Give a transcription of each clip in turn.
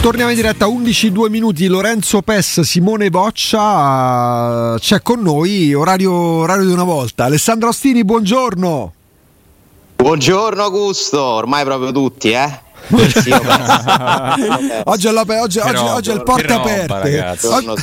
Torniamo in diretta 11-2 minuti. Lorenzo Pes, Simone Boccia c'è con noi. Orario, orario di una volta. Alessandro Ostini, buongiorno. Buongiorno Augusto, ormai proprio tutti, eh? oggi, è oggi, oggi, oggi è il porte aperte. Buongiorno,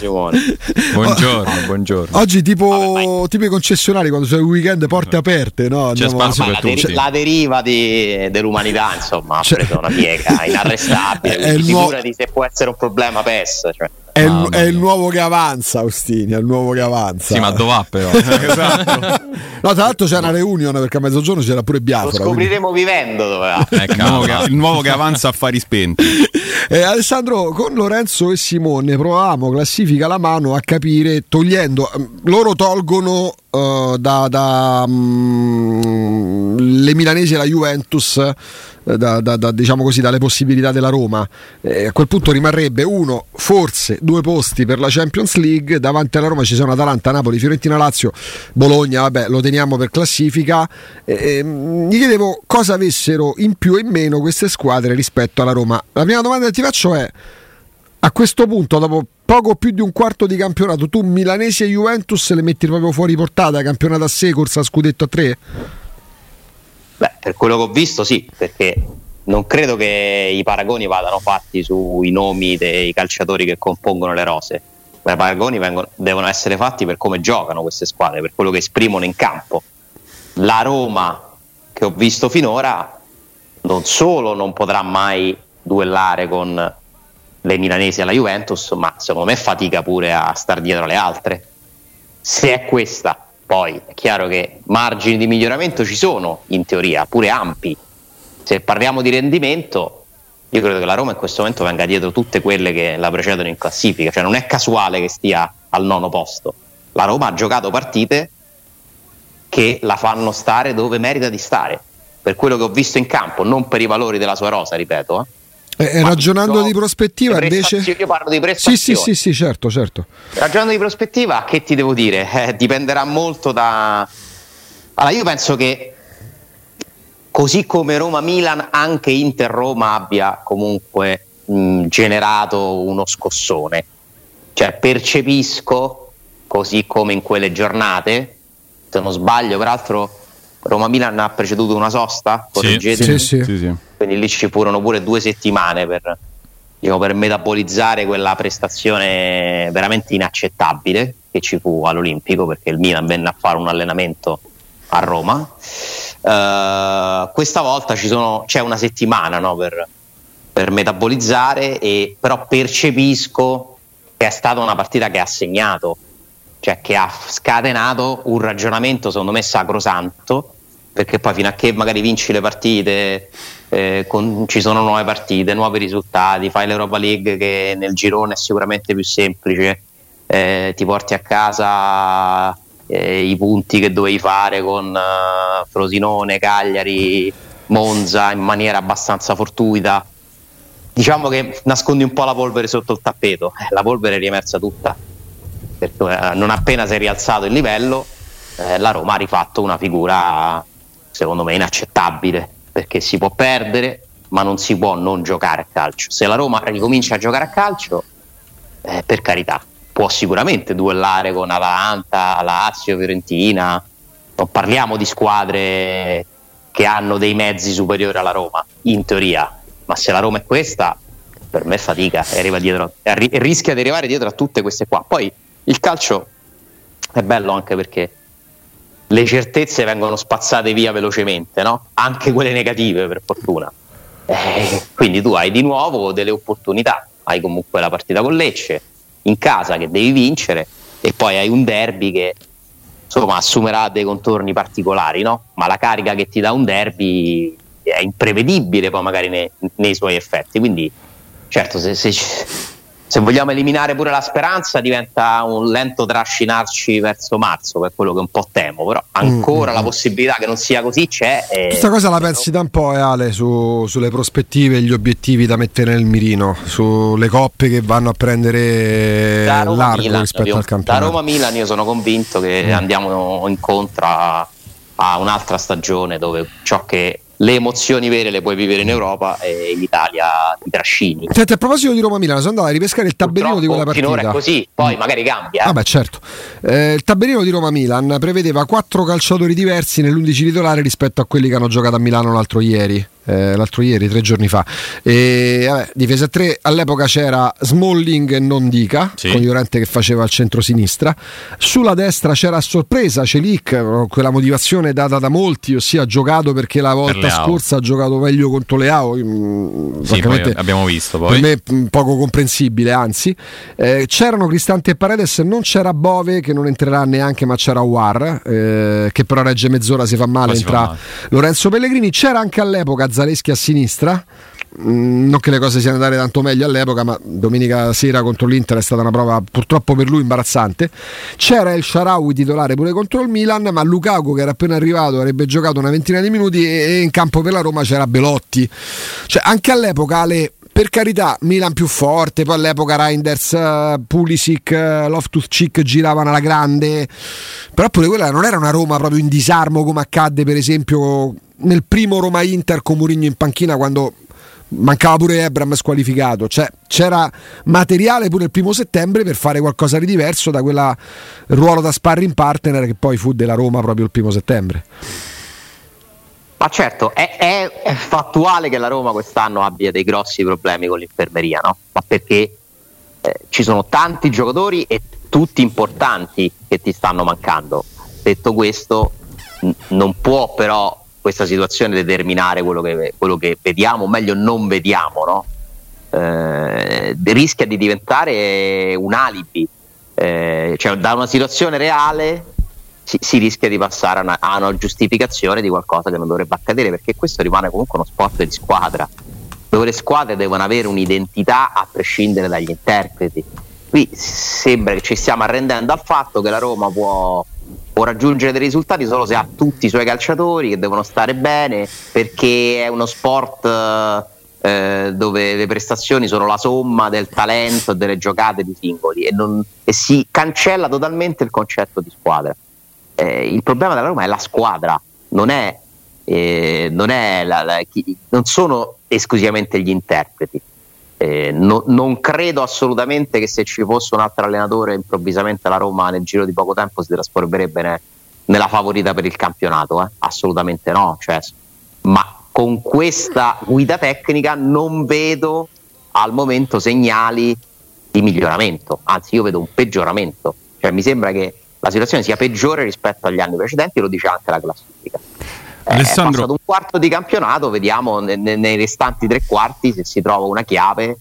buongiorno, buongiorno. Oggi tipo, tipo i concessionari quando c'è il weekend porte aperte, no? C'è spazio per la, tutti. la deriva di, dell'umanità, insomma, ha preso una piega inarrestabile. È il figurati nuovo... se può essere un problema PES. Cioè. È, il, è, il, nuovo che avanza, Austini. È il nuovo che avanza. Sì, ma dove va però? esatto. No, tra l'altro c'è una reunion perché a mezzogiorno c'era pure Biafra. Lo scopriremo quindi... vivendo dove va. Ecco, il, nuovo che, il nuovo che avanza affari spenti. Eh, Alessandro, con Lorenzo e Simone provavamo classifica la mano a capire, togliendo, loro tolgono uh, da, da um, le milanesi e la Juventus eh, da, da, da, diciamo così, dalle possibilità della Roma. Eh, a quel punto rimarrebbe uno, forse due posti per la Champions League. Davanti alla Roma ci sono Atalanta, Napoli, Fiorentina, Lazio, Bologna. Vabbè, lo teniamo per classifica. Eh, gli chiedevo cosa avessero in più e in meno queste squadre rispetto alla Roma. La prima domanda che ti faccio è: a questo punto, dopo poco più di un quarto di campionato, tu Milanesi e Juventus le metti proprio fuori portata, campionato a 6, corsa a scudetto a 3? Beh, per quello che ho visto sì, perché non credo che i paragoni vadano fatti sui nomi dei calciatori che compongono le rose, ma i paragoni vengono, devono essere fatti per come giocano queste squadre, per quello che esprimono in campo. La Roma che ho visto finora non solo non potrà mai duellare con le milanesi alla Juventus, ma secondo me fatica pure a star dietro alle altre. Se è questa poi è chiaro che margini di miglioramento ci sono, in teoria, pure ampi. Se parliamo di rendimento, io credo che la Roma in questo momento venga dietro tutte quelle che la precedono in classifica, cioè non è casuale che stia al nono posto. La Roma ha giocato partite che la fanno stare dove merita di stare, per quello che ho visto in campo, non per i valori della sua rosa, ripeto. Eh eh, ragionando di prospettiva invece... Io parlo di prestazioni. Sì, sì, sì, sì, certo, certo. Ragionando di prospettiva, che ti devo dire? Eh, dipenderà molto da... Allora, io penso che così come Roma-Milan, anche Inter-Roma abbia comunque mh, generato uno scossone. Cioè, percepisco, così come in quelle giornate, se non sbaglio, peraltro Roma-Milan ha preceduto una sosta? Correggetemi. Sì, sì, sì. Quindi lì ci furono pure due settimane per, diciamo, per metabolizzare quella prestazione veramente inaccettabile che ci fu all'Olimpico perché il Milan venne a fare un allenamento a Roma. Uh, questa volta sono, c'è una settimana no, per, per, metabolizzare, e, però percepisco che è stata una partita che ha segnato cioè che ha scatenato un ragionamento secondo me sacrosanto perché poi fino a che magari vinci le partite eh, con, ci sono nuove partite, nuovi risultati, fai l'Europa League che nel girone è sicuramente più semplice, eh, ti porti a casa eh, i punti che dovevi fare con uh, Frosinone, Cagliari, Monza in maniera abbastanza fortuita. Diciamo che nascondi un po' la polvere sotto il tappeto, eh, la polvere è riemersa tutta perché non appena si è rialzato il livello, eh, la Roma ha rifatto una figura secondo me inaccettabile, perché si può perdere, ma non si può non giocare a calcio. Se la Roma ricomincia a giocare a calcio, eh, per carità, può sicuramente duellare con Atalanta, Lazio, Fiorentina, non parliamo di squadre che hanno dei mezzi superiori alla Roma, in teoria, ma se la Roma è questa, per me fatica e arriva dietro, rischia di arrivare dietro a tutte queste qua. Poi il calcio è bello anche perché le certezze vengono spazzate via velocemente, no? anche quelle negative per fortuna. Eh, quindi tu hai di nuovo delle opportunità, hai comunque la partita con Lecce in casa che devi vincere e poi hai un derby che insomma assumerà dei contorni particolari, no? ma la carica che ti dà un derby è imprevedibile poi magari nei, nei suoi effetti, quindi certo se, se, se vogliamo eliminare pure la speranza diventa un lento trascinarci verso marzo, per quello che un po' temo, però ancora mm. la possibilità che non sia così c'è. E... Questa cosa la pensi da un po', eh, Ale, su, sulle prospettive e gli obiettivi da mettere nel mirino, sulle coppe che vanno a prendere largo Milan, rispetto al campionato. Da Roma-Milan io sono convinto che mm. andiamo incontro a, a un'altra stagione dove ciò che le emozioni vere le puoi vivere in Europa e in Italia ti trascini. Senti, a proposito di Roma-Milano, sono andato a ripescare il tabellino Purtroppo, di quella partita. Finora è così, poi magari cambia. Ah, certo. Eh, il tabellino di Roma-Milan prevedeva quattro calciatori diversi nell'11 titolare rispetto a quelli che hanno giocato a Milano l'altro ieri eh, l'altro ieri, tre giorni fa. E, vabbè, difesa 3 all'epoca c'era Smalling e non Dica, sì. con Llorente che faceva il centro-sinistra. Sulla destra c'era a sorpresa Celic, quella motivazione data da molti, ossia ha giocato perché la volta per scorsa ha giocato meglio contro Leao. Mm, sì, abbiamo visto poi. Per me mm, poco comprensibile, anzi. Eh, c'erano Cristante e Paredes, non c'era Bove che non entrerà neanche, ma c'era War, eh, che però regge mezz'ora, si fa male, entra fa male. Lorenzo Pellegrini. C'era anche all'epoca Zaleschi a sinistra. Mm, non che le cose siano andate tanto meglio all'epoca, ma domenica sera contro l'Inter è stata una prova purtroppo per lui imbarazzante. C'era il Sharawi titolare pure contro il Milan, ma Lukaku che era appena arrivato avrebbe giocato una ventina di minuti e in campo per la Roma c'era Belotti. Cioè, anche all'epoca le per carità, Milan più forte, poi all'epoca Reinders, Pulisic, Loftus Cheek giravano alla grande, però pure quella non era una Roma proprio in disarmo come accadde per esempio nel primo Roma-Inter con Murigno in panchina quando mancava pure Ebram squalificato, cioè c'era materiale pure il primo settembre per fare qualcosa di diverso da quel ruolo da sparring partner che poi fu della Roma proprio il primo settembre. Ma certo, è, è, è fattuale che la Roma quest'anno abbia dei grossi problemi con l'infermeria, no? Ma perché eh, ci sono tanti giocatori e tutti importanti che ti stanno mancando. Detto questo, n- non può però questa situazione determinare quello che, quello che vediamo, o meglio non vediamo, no? eh, rischia di diventare un alibi, eh, cioè da una situazione reale si, si rischia di passare a una, a una, giustificazione di qualcosa che non dovrebbe accadere, perché questo rimane comunque uno sport di squadra, dove le squadre devono avere un'identità a prescindere dagli interpreti. Qui sembra che ci stiamo arrendendo al fatto che la Roma può può raggiungere dei risultati solo se ha tutti i suoi calciatori che devono stare bene perché è uno sport eh, dove le prestazioni sono la somma del talento e delle giocate di singoli e, non, e si cancella totalmente il concetto di squadra. Eh, il problema della Roma è la squadra, non, è, eh, non, è la, la, chi, non sono esclusivamente gli interpreti. Eh, no, non credo assolutamente che se ci fosse un altro allenatore improvvisamente la Roma nel giro di poco tempo si trasformerebbe ne, nella favorita per il campionato, eh? assolutamente no. Cioè, ma con questa guida tecnica non vedo al momento segnali di miglioramento, anzi io vedo un peggioramento, cioè mi sembra che la situazione sia peggiore rispetto agli anni precedenti, lo dice anche la classifica. Alessandro... È passato un quarto di campionato, vediamo ne, ne, nei restanti tre quarti se si trova una chiave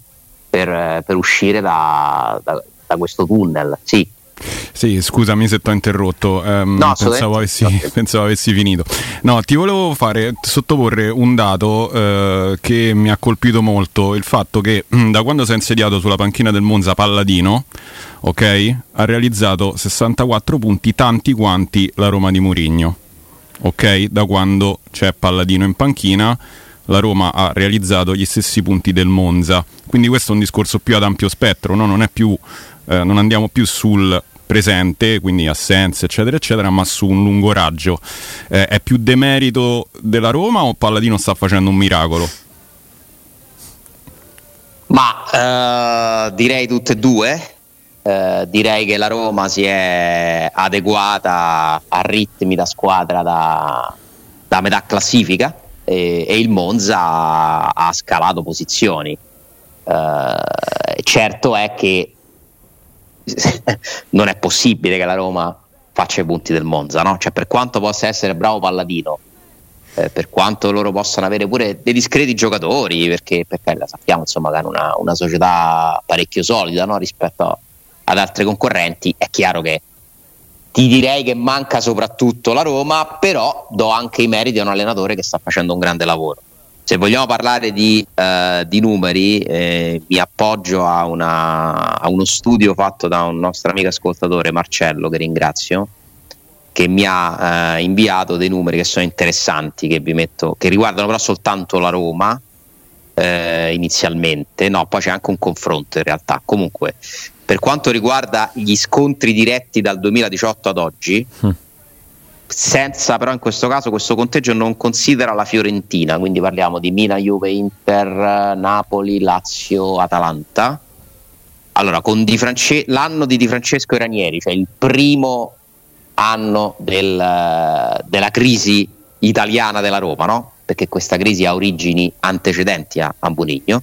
per, per uscire da, da, da, questo tunnel. Sì. Sì, scusami se ti ho interrotto, um, no, pensavo, avessi, pensavo, avessi, finito. No, ti volevo fare sottoporre un dato uh, che mi ha colpito molto, il fatto che da quando si è insediato sulla panchina del Monza Palladino, ok, ha realizzato 64 punti, tanti quanti la Roma di Murigno ok? Da quando c'è Palladino in panchina, la Roma ha realizzato gli stessi punti del Monza. Quindi questo è un discorso più ad ampio spettro, no? non, più, eh, non andiamo più sul presente, quindi assenze, eccetera, eccetera, ma su un lungo raggio. Eh, è più demerito della Roma o Palladino sta facendo un miracolo? Ma uh, direi tutte e due. Eh, direi che la Roma si è adeguata a ritmi da squadra da, da metà classifica e, e, il Monza ha scalato posizioni. Uh, certo è che non è possibile che la Roma faccia i punti del Monza, no? Cioè, per quanto possa essere bravo Palladino, eh, per quanto loro possano avere pure dei discreti giocatori, perché, perché la sappiamo insomma che hanno una, una società parecchio solida no? rispetto ad altre concorrenti, è chiaro che ti direi che manca soprattutto la Roma, però do anche i meriti a un allenatore che sta facendo un grande lavoro. Se vogliamo parlare di, uh, di numeri, eh, mi appoggio a, una, a, uno studio fatto da un nostro amico ascoltatore, Marcello, che ringrazio, che mi ha uh, inviato dei numeri che sono interessanti, che, metto, che riguardano però soltanto la Roma eh, inizialmente, no, poi c'è anche un confronto in realtà. Comunque, per quanto riguarda gli scontri diretti dal 2018 ad oggi, mm senza però in questo caso questo conteggio non considera la Fiorentina, quindi parliamo di Milan, Juve, Inter, Napoli, Lazio, Atalanta. Allora, con Di France- l'anno di Di Francesco e Ranieri, cioè il primo anno del, della crisi italiana della Roma, no? perché questa crisi ha origini antecedenti a, a Bonigno,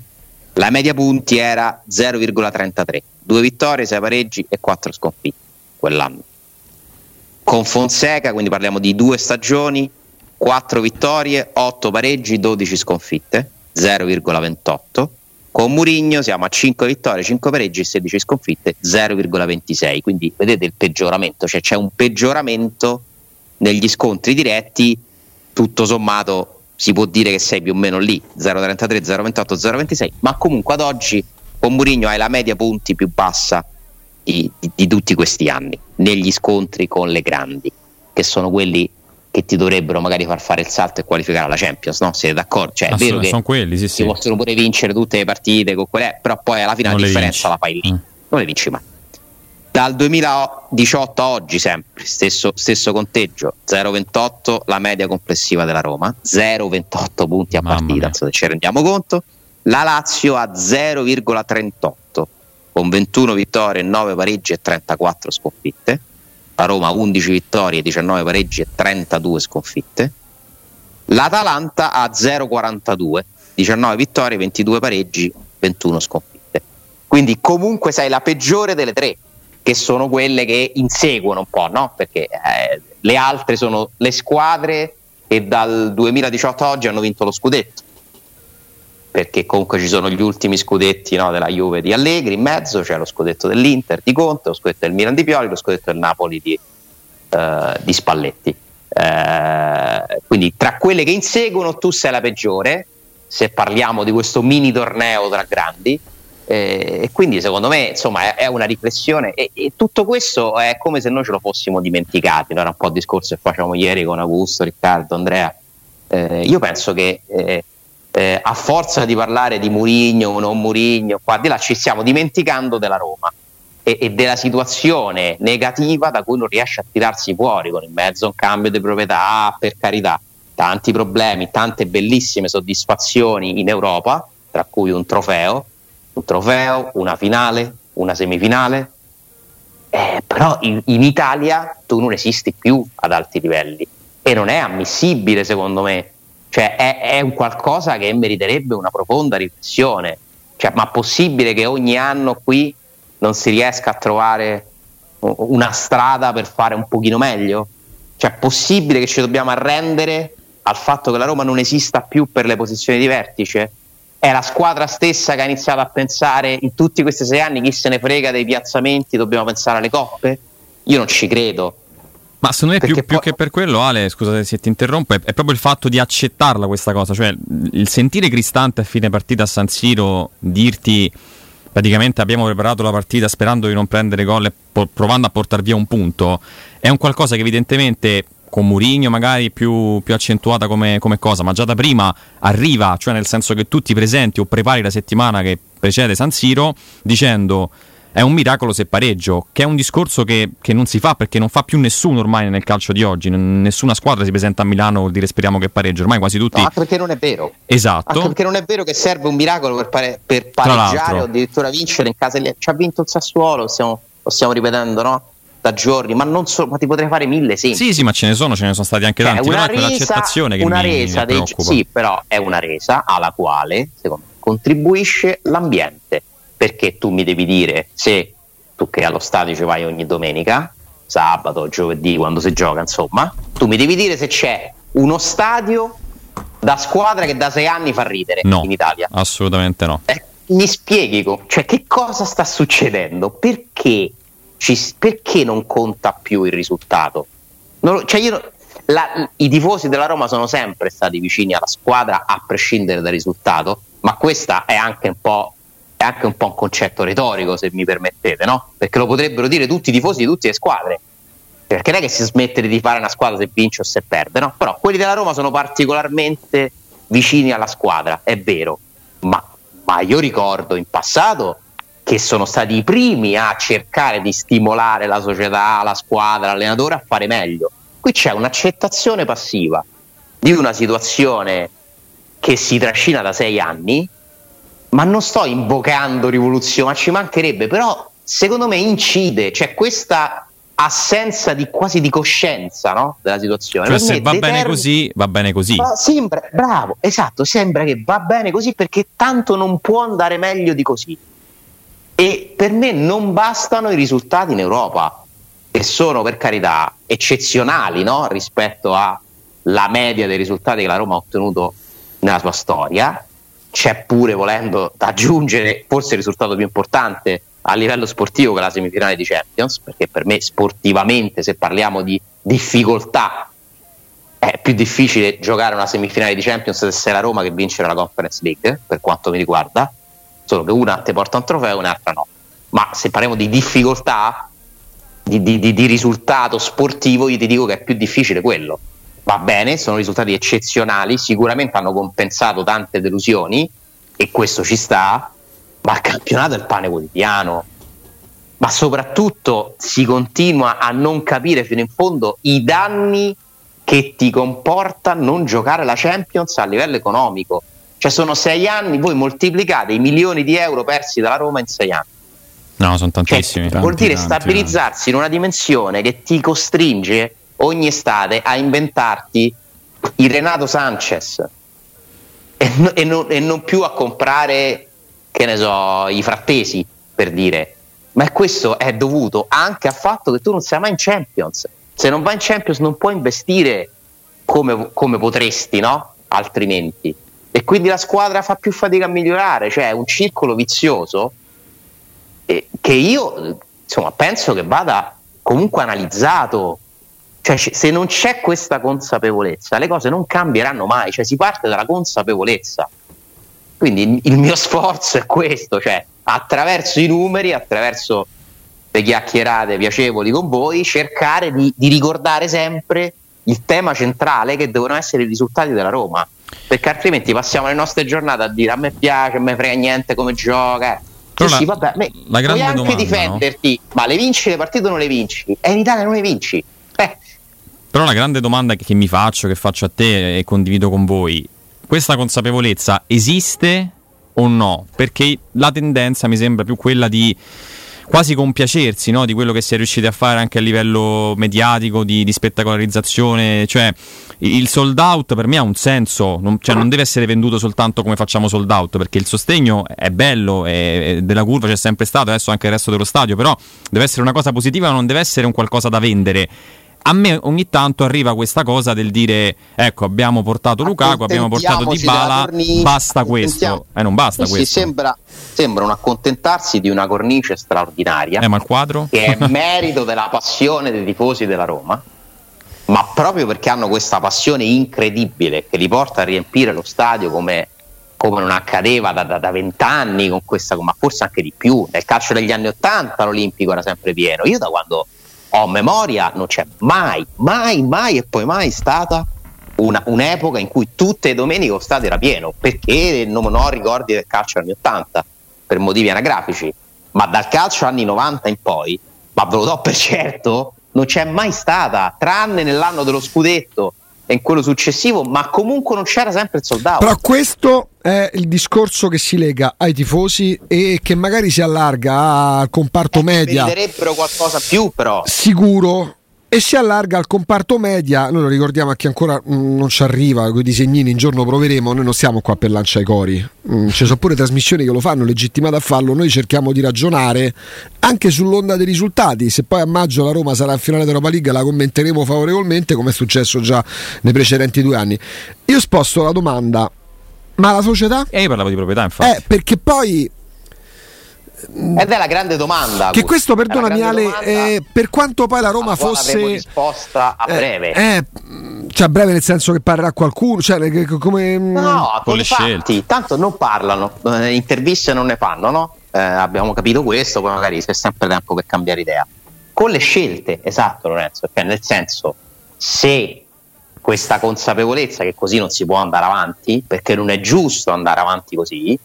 la media punti era 0,33, due vittorie, sei pareggi e quattro sconfitte quell'anno con Fonseca, quindi parliamo di due stagioni, 4 vittorie, 8 pareggi, 12 sconfitte, 0,28. Con Murigno siamo a 5 vittorie, 5 pareggi e 16 sconfitte, 0,26. Quindi vedete il peggioramento, cioè c'è un peggioramento negli scontri diretti, tutto sommato si può dire che sei più o meno lì, 0,33, 0,28, 0,26, ma comunque ad oggi con Murigno hai la media punti più bassa di, di, di tutti questi anni negli scontri con le grandi, che sono quelli che ti dovrebbero magari far fare il salto e qualificare alla Champions, no? Siete d'accordo? Cioè, è vero che sono quelli, sì, sì. possono pure vincere tutte le partite con quelle, però poi alla fine non la differenza la fai lì, mm. non le vinci mai. Dal 2018 a oggi sempre, stesso, stesso conteggio, 0,28 la media complessiva della Roma, 0,28 punti a Mamma partita, se ci rendiamo conto. La Lazio a 0,38 con 21 vittorie, 9 pareggi e 34 sconfitte. La Roma 11 vittorie, 19 pareggi e 32 sconfitte. L'Atalanta a 0,42, 19 vittorie, 22 pareggi, 21 sconfitte. Quindi comunque sei la peggiore delle tre, che sono quelle che inseguono un po', no? Perché eh, le altre sono le squadre che dal 2018 a oggi hanno vinto lo scudetto perché comunque ci sono gli ultimi scudetti no, della Juve di Allegri in mezzo, c'è lo scudetto dell'Inter di Conte, lo scudetto del Milan di Pioli, lo scudetto del Napoli di, uh, di Spalletti. Uh, quindi tra quelle che inseguono tu sei la peggiore, se parliamo di questo mini torneo tra grandi, eh, e quindi secondo me insomma è, è una riflessione e, e, tutto questo è come se noi ce lo fossimo dimenticati, no? era un po' il discorso che facciamo ieri con Augusto, Riccardo, Andrea. Eh, io penso che eh, eh, a forza di parlare di Murigno o non Murigno, qua di là ci stiamo dimenticando della Roma e, e, della situazione negativa da cui non riesce a tirarsi fuori con in mezzo un cambio di proprietà, per carità, tanti problemi, tante bellissime soddisfazioni in Europa, tra cui un trofeo, un trofeo, una finale, una semifinale, eh, però in, in Italia tu non esisti più ad alti livelli e non è ammissibile secondo me cioè è, è un qualcosa che meriterebbe una profonda riflessione. Cioè, ma possibile che ogni anno qui non si riesca a trovare una strada per fare un pochino meglio? Cioè, è possibile che ci dobbiamo arrendere al fatto che la Roma non esista più per le posizioni di vertice? È la squadra stessa che ha iniziato a pensare in tutti questi sei anni chi se ne frega dei piazzamenti, dobbiamo pensare alle coppe? Io non ci credo. Ma secondo me più, poi... più, che per quello, Ale, scusate se ti interrompo, è, è, proprio il fatto di accettarla questa cosa, cioè il sentire Cristante a fine partita a San Siro dirti praticamente abbiamo preparato la partita sperando di non prendere gol e po- provando a portare via un punto, è un qualcosa che evidentemente con Murigno magari più, più accentuata come, come, cosa, ma già da prima arriva, cioè nel senso che tu ti presenti o prepari la settimana che precede San Siro dicendo è un miracolo se pareggio, che è un discorso che, che, non si fa perché non fa più nessuno ormai nel calcio di oggi, nessuna squadra si presenta a Milano vuol dire speriamo che pareggio, ormai quasi tutti... No, perché non è vero. Esatto. Anche perché non è vero che serve un miracolo per, pare, per pareggiare o addirittura vincere in casa. Ci ha vinto il Sassuolo, lo stiamo, lo stiamo ripetendo, no? Da giorni, ma, non so, ma ti potrei fare mille esempi. Sì, sì, ma ce ne sono, ce ne sono stati anche cioè, tanti. Una resa, che una mi, resa mi dei, sì, però è una resa alla quale, secondo me, contribuisce l'ambiente, perché tu mi devi dire se tu che allo stadio ci vai ogni domenica, sabato, giovedì, quando si gioca, insomma, tu mi devi dire se c'è uno stadio da squadra che da sei anni fa ridere no, in Italia. Assolutamente no. Eh, mi spieghi, cioè, che cosa sta succedendo? Perché, ci, perché non conta più il risultato? Non, cioè io, la, I tifosi della Roma sono sempre stati vicini alla squadra a prescindere dal risultato, ma questo è è anche un po' un concetto retorico, se mi permettete, no? Perché lo potrebbero dire tutti i tifosi di tutte le squadre. Perché non è che si smette di fare una squadra se vince o se perde, no? Però quelli della Roma sono particolarmente vicini alla squadra, è vero, ma, ma io ricordo in passato che sono stati i primi a cercare di stimolare la società, la squadra, l'allenatore a fare meglio. Qui c'è un'accettazione passiva di una situazione che si trascina da sei anni ma non sto invocando rivoluzione, ma ci mancherebbe, però secondo me incide, c'è questa assenza di, quasi di coscienza no? della situazione. Cioè, se va determin- bene così, va bene così. Sembra, bravo, esatto, sembra che va bene così perché tanto non può andare meglio di così. E per me non bastano i risultati in Europa, che sono per carità eccezionali no? rispetto alla media dei risultati che la Roma ha ottenuto nella sua storia c'è pure volendo aggiungere forse il risultato più importante a livello sportivo che la semifinale di Champions, perché per me sportivamente se parliamo di difficoltà è più difficile giocare una semifinale di Champions se sei la Roma che vincere la Conference League, per quanto mi riguarda, solo che una ti porta un trofeo e un'altra no. Ma se parliamo di difficoltà, di, di, di, risultato sportivo, io ti dico che è più difficile quello va bene, sono risultati eccezionali, sicuramente hanno compensato tante delusioni e questo ci sta, ma il campionato è il pane quotidiano. Ma soprattutto si continua a non capire fino in fondo i danni che ti comporta non giocare la Champions a livello economico. Cioè sono sei anni, voi moltiplicate i milioni di euro persi dalla Roma in sei anni. No, sono tantissimi. Cioè, vuol dire tanti, stabilizzarsi tanti. in una dimensione che ti costringe ogni estate a inventarti il Renato Sanchez e, no, e, no, e, non più a comprare, che ne so, i frattesi per dire. Ma questo è dovuto anche al fatto che tu non sei mai in Champions. Se non vai in Champions non puoi investire come, come potresti, no? Altrimenti. E quindi la squadra fa più fatica a migliorare, cioè è un circolo vizioso eh, che io insomma, penso che vada comunque analizzato cioè, se non c'è questa consapevolezza, le cose non cambieranno mai, cioè si parte dalla consapevolezza. Quindi il mio sforzo è questo, cioè attraverso i numeri, attraverso le chiacchierate piacevoli con voi, cercare di, di ricordare sempre il tema centrale che devono essere i risultati della Roma, perché altrimenti passiamo le nostre giornate a dire a me piace, a me frega niente come gioca. Però sì, la, vabbè, me, la puoi anche domanda, difenderti, no? ma le vinci le partite o non le vinci? E in Italia non le vinci. Eh, però la grande domanda che mi faccio, che faccio a te e condivido con voi, questa consapevolezza esiste o no? Perché la tendenza mi sembra più quella di quasi compiacersi no? di quello che si è riusciti a fare anche a livello mediatico, di, di spettacolarizzazione, cioè il sold out per me ha un senso, non, cioè non deve essere venduto soltanto come facciamo sold out, perché il sostegno è bello, è, della curva c'è sempre stato, adesso anche il resto dello stadio, però deve essere una cosa positiva, non deve essere un qualcosa da vendere a me ogni tanto arriva questa cosa del dire ecco abbiamo portato Lukaku, abbiamo portato Dybala, basta questo. Eh, non basta questo. Sembra, sembra un accontentarsi di una cornice straordinaria. Eh, ma il quadro? Che è merito della passione dei tifosi della Roma. Ma proprio perché hanno questa passione incredibile che li porta a riempire lo stadio come, come non accadeva da vent'anni, ma forse anche di più. Nel calcio degli anni Ottanta l'Olimpico era sempre pieno. Io da quando ho memoria, non c'è mai, mai, mai e poi mai stata una, un'epoca in cui tutte le domeniche lo stadio era pieno, perché non ho ricordi del calcio anni 80, per motivi anagrafici, ma dal calcio anni 90 in poi, ma ve lo do per certo, non c'è mai stata, tranne nell'anno dello scudetto in quello successivo, ma comunque non c'era sempre il soldato. Però questo è il discorso che si lega ai tifosi e che magari si allarga al comparto eh, media. Meriterebbero qualcosa più, però. Sicuro. E si allarga al comparto media. Noi lo ricordiamo a chi ancora mm, non ci arriva, con i disegnini un giorno proveremo, noi non siamo qua per lanciare i cori, mm, ci sono pure trasmissioni che lo fanno legittimate a farlo, noi cerchiamo di ragionare anche sull'onda dei risultati, se poi a maggio la Roma sarà in finale d'Europa League la commenteremo favorevolmente come è successo già nei precedenti due anni. Io sposto la domanda, ma la società? E io parlavo di proprietà infatti. Eh, perché poi ed è la grande domanda. Che questo, perdonami Ale, eh, per quanto poi la Roma fosse... risposta a eh, breve. Eh, eh, cioè a breve nel senso che parlerà qualcuno, cioè come... No, con le scelte. Tanto non parlano, eh, interviste non ne fanno, no? Eh, abbiamo capito questo, poi magari c'è sempre tempo per cambiare idea. Con le scelte, esatto Lorenzo, cioè nel senso se questa consapevolezza che così non si può andare avanti, perché non è giusto andare avanti così,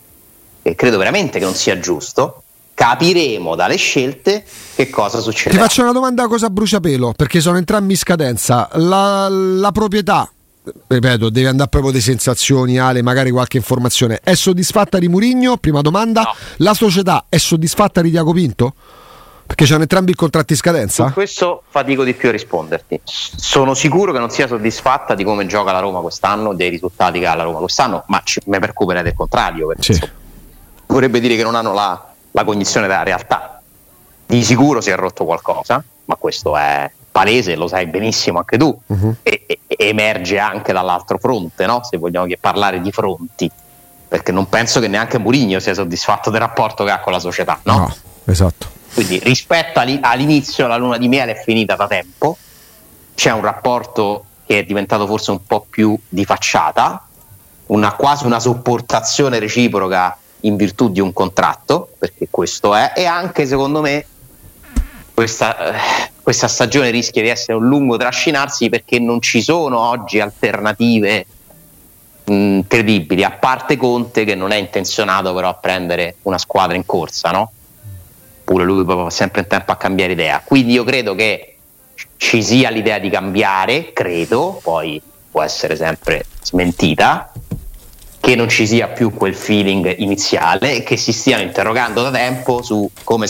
e credo veramente che non sia giusto, capiremo dalle scelte che cosa succede. Ti faccio una domanda cosa bruciapelo, perché sono entrambi in scadenza. La, la proprietà, ripeto, deve andare proprio di sensazioni, Ale, magari qualche informazione. È soddisfatta di Murigno? Prima domanda. No. La società è soddisfatta di Diaco Pinto? Perché c'hanno entrambi il contratto in scadenza? Su questo fatico di più a risponderti. Sono sicuro che non sia soddisfatta di come gioca la Roma quest'anno, dei risultati che ha la Roma quest'anno, ma ci, mi preoccuperei del contrario. Perché, sì. vorrebbe dire che non hanno la, la cognizione della realtà. Di sicuro si è rotto qualcosa, ma questo è palese, lo sai benissimo anche tu, uh-huh. e, e, emerge anche dall'altro fronte, no? se vogliamo parlare di fronti, perché non penso che neanche Murigno sia soddisfatto del rapporto che ha con la società. No, no esatto. Quindi rispetto all'inizio la luna di miele è finita da tempo, c'è un rapporto che è diventato forse un po' più di facciata, una, quasi una sopportazione reciproca in virtù di un contratto, perché questo è, e anche secondo me questa, eh, questa stagione rischia di essere un lungo trascinarsi perché non ci sono oggi alternative mh, credibili, a parte Conte che non è intenzionato però a prendere una squadra in corsa, no? Pure lui va sempre in tempo a cambiare idea. Quindi io credo che ci sia l'idea di cambiare, credo, poi può essere sempre smentita, che non ci sia più quel feeling iniziale e che si stiano interrogando da tempo su come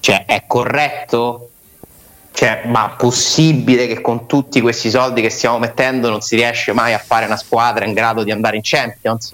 cioè è corretto cioè, ma possibile che con tutti questi soldi che stiamo mettendo non si riesce mai a fare una squadra in grado di andare in Champions?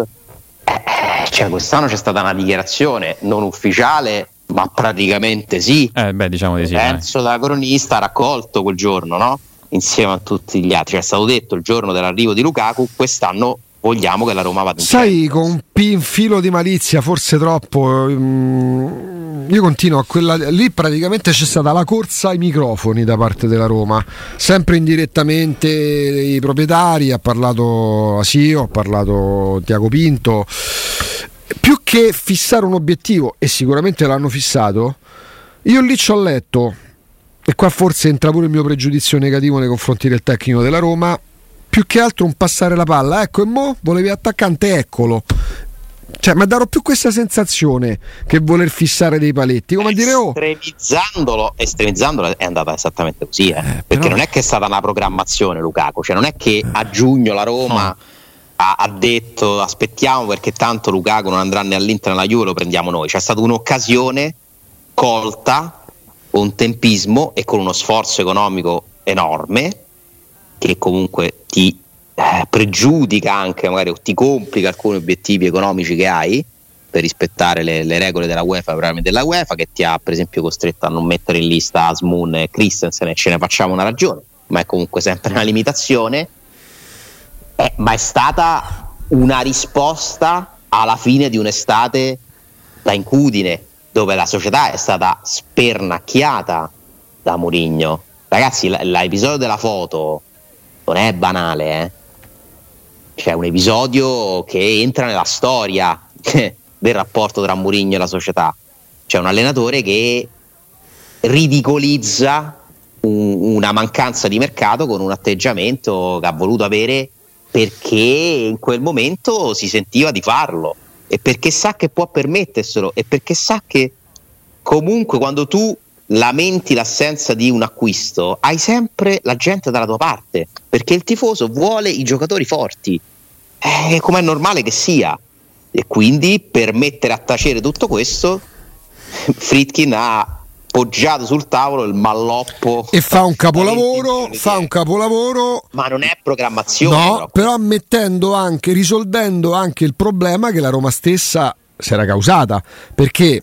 Eh, eh cioè, quest'anno c'è stata una dichiarazione non ufficiale, ma praticamente sì. Eh, beh, diciamo di sì. Penso da cronista raccolto quel giorno, no? Insieme a tutti gli altri. Cioè, è stato detto il giorno dell'arrivo di Lukaku, quest'anno vogliamo che la Roma vada in Sai, con un pinfilo di malizia, forse troppo. Mm, io continuo a quella. Lì praticamente c'è stata la corsa ai microfoni da parte della Roma, sempre indirettamente i proprietari. Ha parlato Asio, ha parlato Tiago Pinto. Più che fissare un obiettivo, e sicuramente l'hanno fissato, io lì ci ho letto e qua forse entra pure il mio pregiudizio negativo nei confronti del tecnico della Roma, più che altro un passare la palla, ecco e mo volevi attaccante, eccolo. Cioè, ma darò più questa sensazione che voler fissare dei paletti, come dire oh. Estremizzandolo, estremizzandolo è andata esattamente così, eh? Eh, perché però... non è che è stata una programmazione Lukaku, cioè non è che a giugno la Roma no. ha, ha, detto aspettiamo perché tanto Lukaku non andrà né all'Inter né alla Juve, lo prendiamo noi, c'è stata un'occasione colta con tempismo e con uno sforzo economico enorme che comunque ti eh, pregiudica anche magari o ti complica alcuni obiettivi economici che hai per rispettare le, le regole della UEFA, probabilmente della UEFA che ti ha per esempio costretto a non mettere in lista Asmun e Christensen e ce ne facciamo una ragione ma è comunque sempre una limitazione. Eh, ma è stata una risposta alla fine di un'estate da incudine dove la società è stata spernacchiata da Mourinho. Ragazzi, l- l'episodio della foto non è banale, eh? C'è un episodio che entra nella storia del rapporto tra Mourinho e la società. C'è un allenatore che ridicolizza un- una mancanza di mercato con un atteggiamento che ha voluto avere perché in quel momento si sentiva di farlo e perché sa che può permetterselo e perché sa che comunque quando tu lamenti l'assenza di un acquisto, hai sempre la gente dalla tua parte, perché il tifoso vuole i giocatori forti, eh, come è normale che sia. E quindi per mettere a tacere tutto questo, Fritkin ha poggiato sul tavolo il malloppo e fa un capolavoro fa un capolavoro ma non è programmazione no però, però ammettendo anche risolvendo anche il problema che la Roma stessa si era causata perché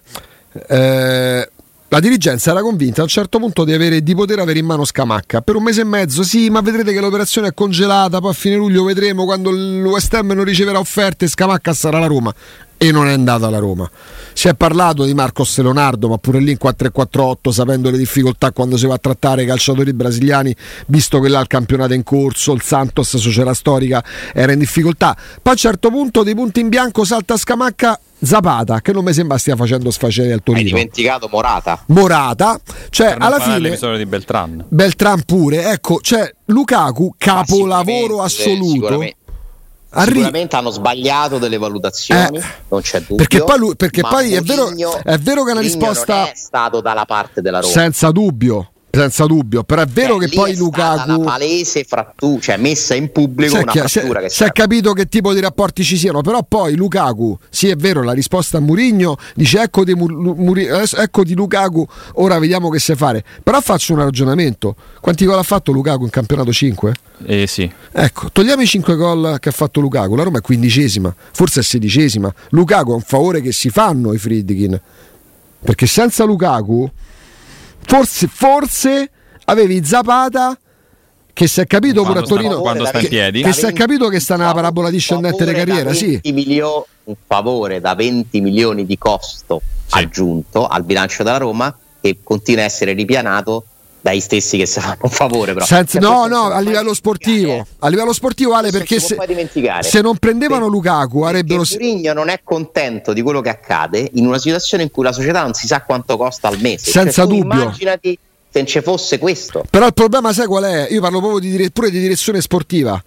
eh, la dirigenza era convinta a un certo punto di, avere, di, poter avere in mano Scamacca per un mese e mezzo. Sì, ma vedrete che l'operazione è congelata. Poi a fine luglio vedremo quando l'West Ham non riceverà offerte. Scamacca sarà la Roma e non è andata alla Roma. Si è parlato di Marcos Leonardo, ma pure lì in 4-4-8, sapendo le difficoltà quando si va a trattare i calciatori brasiliani, visto che là il campionato è in corso, il Santos, società storica, era in difficoltà. Poi a un certo punto, dei punti in bianco, salta Scamacca. Zapata, che non mi sembra stia facendo sfacere al Torino. Hai dimenticato Morata. Morata, cioè alla fine di Beltran. Beltran pure, ecco, cioè Lukaku capolavoro assoluto. Arri- Sicuramente hanno sbagliato delle valutazioni, eh, non c'è dubbio. Perché poi, lui, perché poi è, vero, è, vero, che una risposta. è stato dalla parte della Roma. Senza dubbio. Senza dubbio, però è vero cioè, che poi Lukaku. Una palese frattura, cioè messa in pubblico una chi- frattura che si è capito che tipo di rapporti ci siano, però poi Lukaku, sì è vero, la risposta a Murigno dice ecco di, Mur- ecco di Lukaku, ora vediamo che sai fare. Però faccio un ragionamento. Quanti gol ha fatto Lukaku in campionato 5? Eh sì. Ecco, togliamo i 5 gol che ha fatto Lukaku, la Roma è quindicesima, forse è sedicesima. Lukaku è un favore che si fanno i Friedkin. Perché senza Lukaku forse, forse avevi Zapata che si è capito pure a Torino quando sta in piedi che, che si è capito che sta nella parabola discendente di carriera sì. Milioni, un favore da 20 milioni di costo sì. aggiunto al bilancio della Roma che continua a essere ripianato dai stessi che si fanno un favore però. Senza, no no a livello sportivo a livello sportivo Ale perché se, se, non prendevano perché, Lukaku avrebbero Mourinho non è contento di quello che accade in una situazione in cui la società non si sa quanto costa al mese senza cioè, dubbio immaginati se non ci fosse questo. Però il problema sai qual è? Io parlo proprio di pure di direzione sportiva.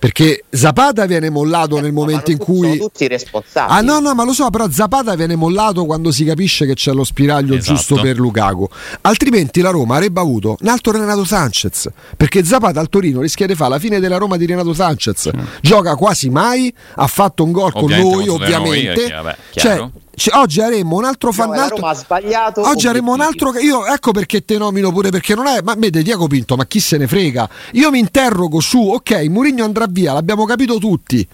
Perché Zapata viene mollato eh, nel momento in cui. Sono tutti responsabili. Ah, no, no, ma lo so, però Zapata viene mollato quando si capisce che c'è lo spiraglio esatto. giusto per Lukaku. Altrimenti la Roma avrebbe avuto un altro Renato Sanchez. Perché Zapata al Torino rischia di fare la fine della Roma di Renato Sanchez. Mm. Gioca quasi mai, ha fatto un gol con noi, ovviamente. Noi, perché, vabbè, cioè, oggi avremmo un altro fan. No, ha sbagliato. Oggi avremmo un altro. Io ecco perché te nomino pure perché non è. Ma vede Diego Pinto, ma chi se ne frega? Io mi interrogo su, ok, Murigno andrà via, l'abbiamo capito tutti.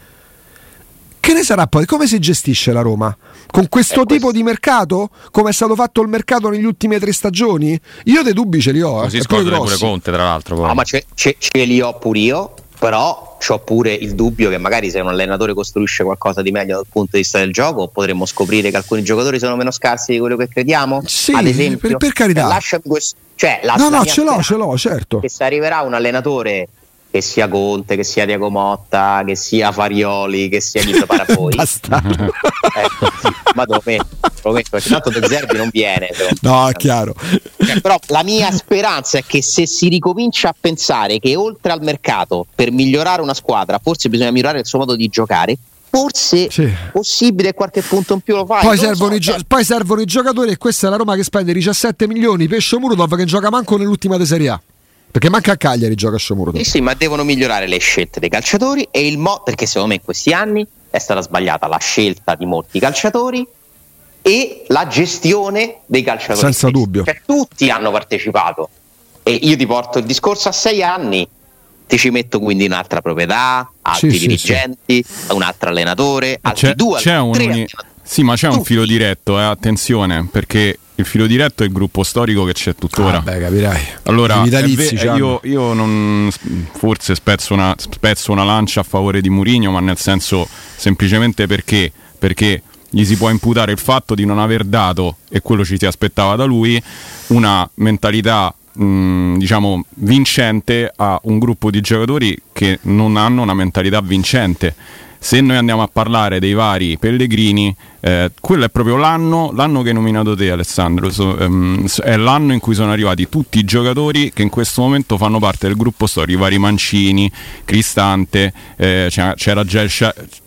Che ne sarà poi? Come si gestisce la Roma? Con questo eh, tipo questo... di mercato? Come è stato fatto il mercato negli ultimi tre stagioni? Io dei dubbi ce li ho. Così eh, scordano pure Conte, tra l'altro. Poi. No, ma ce, ce, ce li ho pure io però ho pure il dubbio che magari se un allenatore costruisce qualcosa di meglio dal punto di vista del gioco potremmo scoprire che alcuni giocatori sono meno scarsi di quello che crediamo. Sì, ad esempio per, per carità. cioè, lasciami questo cioè, la, no no ce l'ho ce l'ho certo. che se arriverà un allenatore che sia Conte, che sia Diego Motta, che sia Farioli, che sia Nito Parapoi. ecco, ma dove metto? Lo metto perché tanto De Zerbi non viene. No, è chiaro. Cioè, però la mia speranza è che se si ricomincia a pensare che oltre al mercato, per migliorare una squadra, forse bisogna migliorare il suo modo di giocare, forse sì. possibile qualche punto in più lo fai. Poi servono, so, gio- cioè... poi servono, i giocatori e questa è la Roma che spende 17 milioni, Pesce Murudov che gioca manco nell'ultima di Serie A. Perché manca a Cagliari gioca Sciomuro. Sì, sì, ma devono migliorare le scelte dei calciatori e il mo perché secondo me in questi anni è stata sbagliata la scelta di molti calciatori e la gestione dei calciatori. Senza stessi. dubbio. Cioè, tutti hanno partecipato. E io ti porto il discorso a sei anni, ti ci metto quindi un'altra proprietà, altri sì, dirigenti, sì, un altro allenatore, altri c'è, due, c'è altri un, tre Sì, ma c'è tutti. un filo diretto, eh, attenzione, perché il filo diretto è il gruppo storico che c'è tuttora. Ah, beh, capirai. Allora, ve- io, io, non forse spezzo una, spezzo una lancia a favore di Mourinho, ma nel senso semplicemente perché, perché gli si può imputare il fatto di non aver dato, e quello ci si aspettava da lui, una mentalità mh, diciamo vincente a un gruppo di giocatori che non hanno una mentalità vincente. Se noi andiamo a parlare dei vari Pellegrini, eh, quello è proprio l'anno, l'anno che hai nominato te Alessandro, so, um, è l'anno in cui sono arrivati tutti i giocatori che in questo momento fanno parte del gruppo storico, i vari Mancini, Cristante, eh, c'era, già il,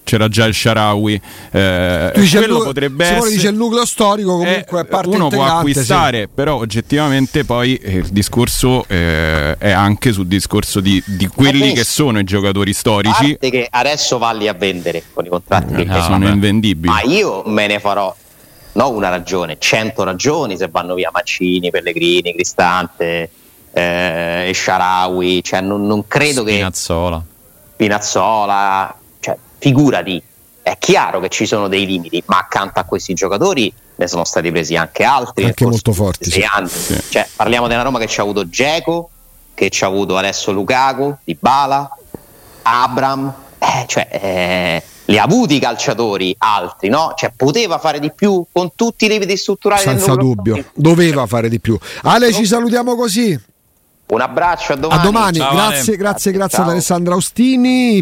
c'era già il Sharawi. Eh, quello nu- potrebbe essere. dice il nucleo storico comunque è parte Uno può acquistare, sì. però oggettivamente poi eh, il discorso eh, è anche sul discorso di, di quelli che sono i giocatori storici. che adesso valli a vendere con i contratti che no, sono invendibili. Ma io me ne farò no una ragione, cento ragioni se vanno via Mancini, Pellegrini, Cristante, eh, Sharawi, cioè non, non credo Spinazzola. che Spinazzola, cioè figurati, è chiaro che ci sono dei limiti, ma accanto a questi giocatori ne sono stati presi anche altri. Anche molto forti. Sì. Sì. Cioè, parliamo della Roma che ci ha avuto Geco, che ci ha avuto adesso Lukaku, Dybala, Abram, eh, cioè, eh, li ha avuti i calciatori altri, no? Cioè, poteva fare di più con tutti i limiti strutturali. Senza dubbio, doveva fare di più. Ale, ci salutiamo così. Un abbraccio, a domani. A domani, Ciao, grazie, grazie, grazie, grazie ad Alessandra Austini.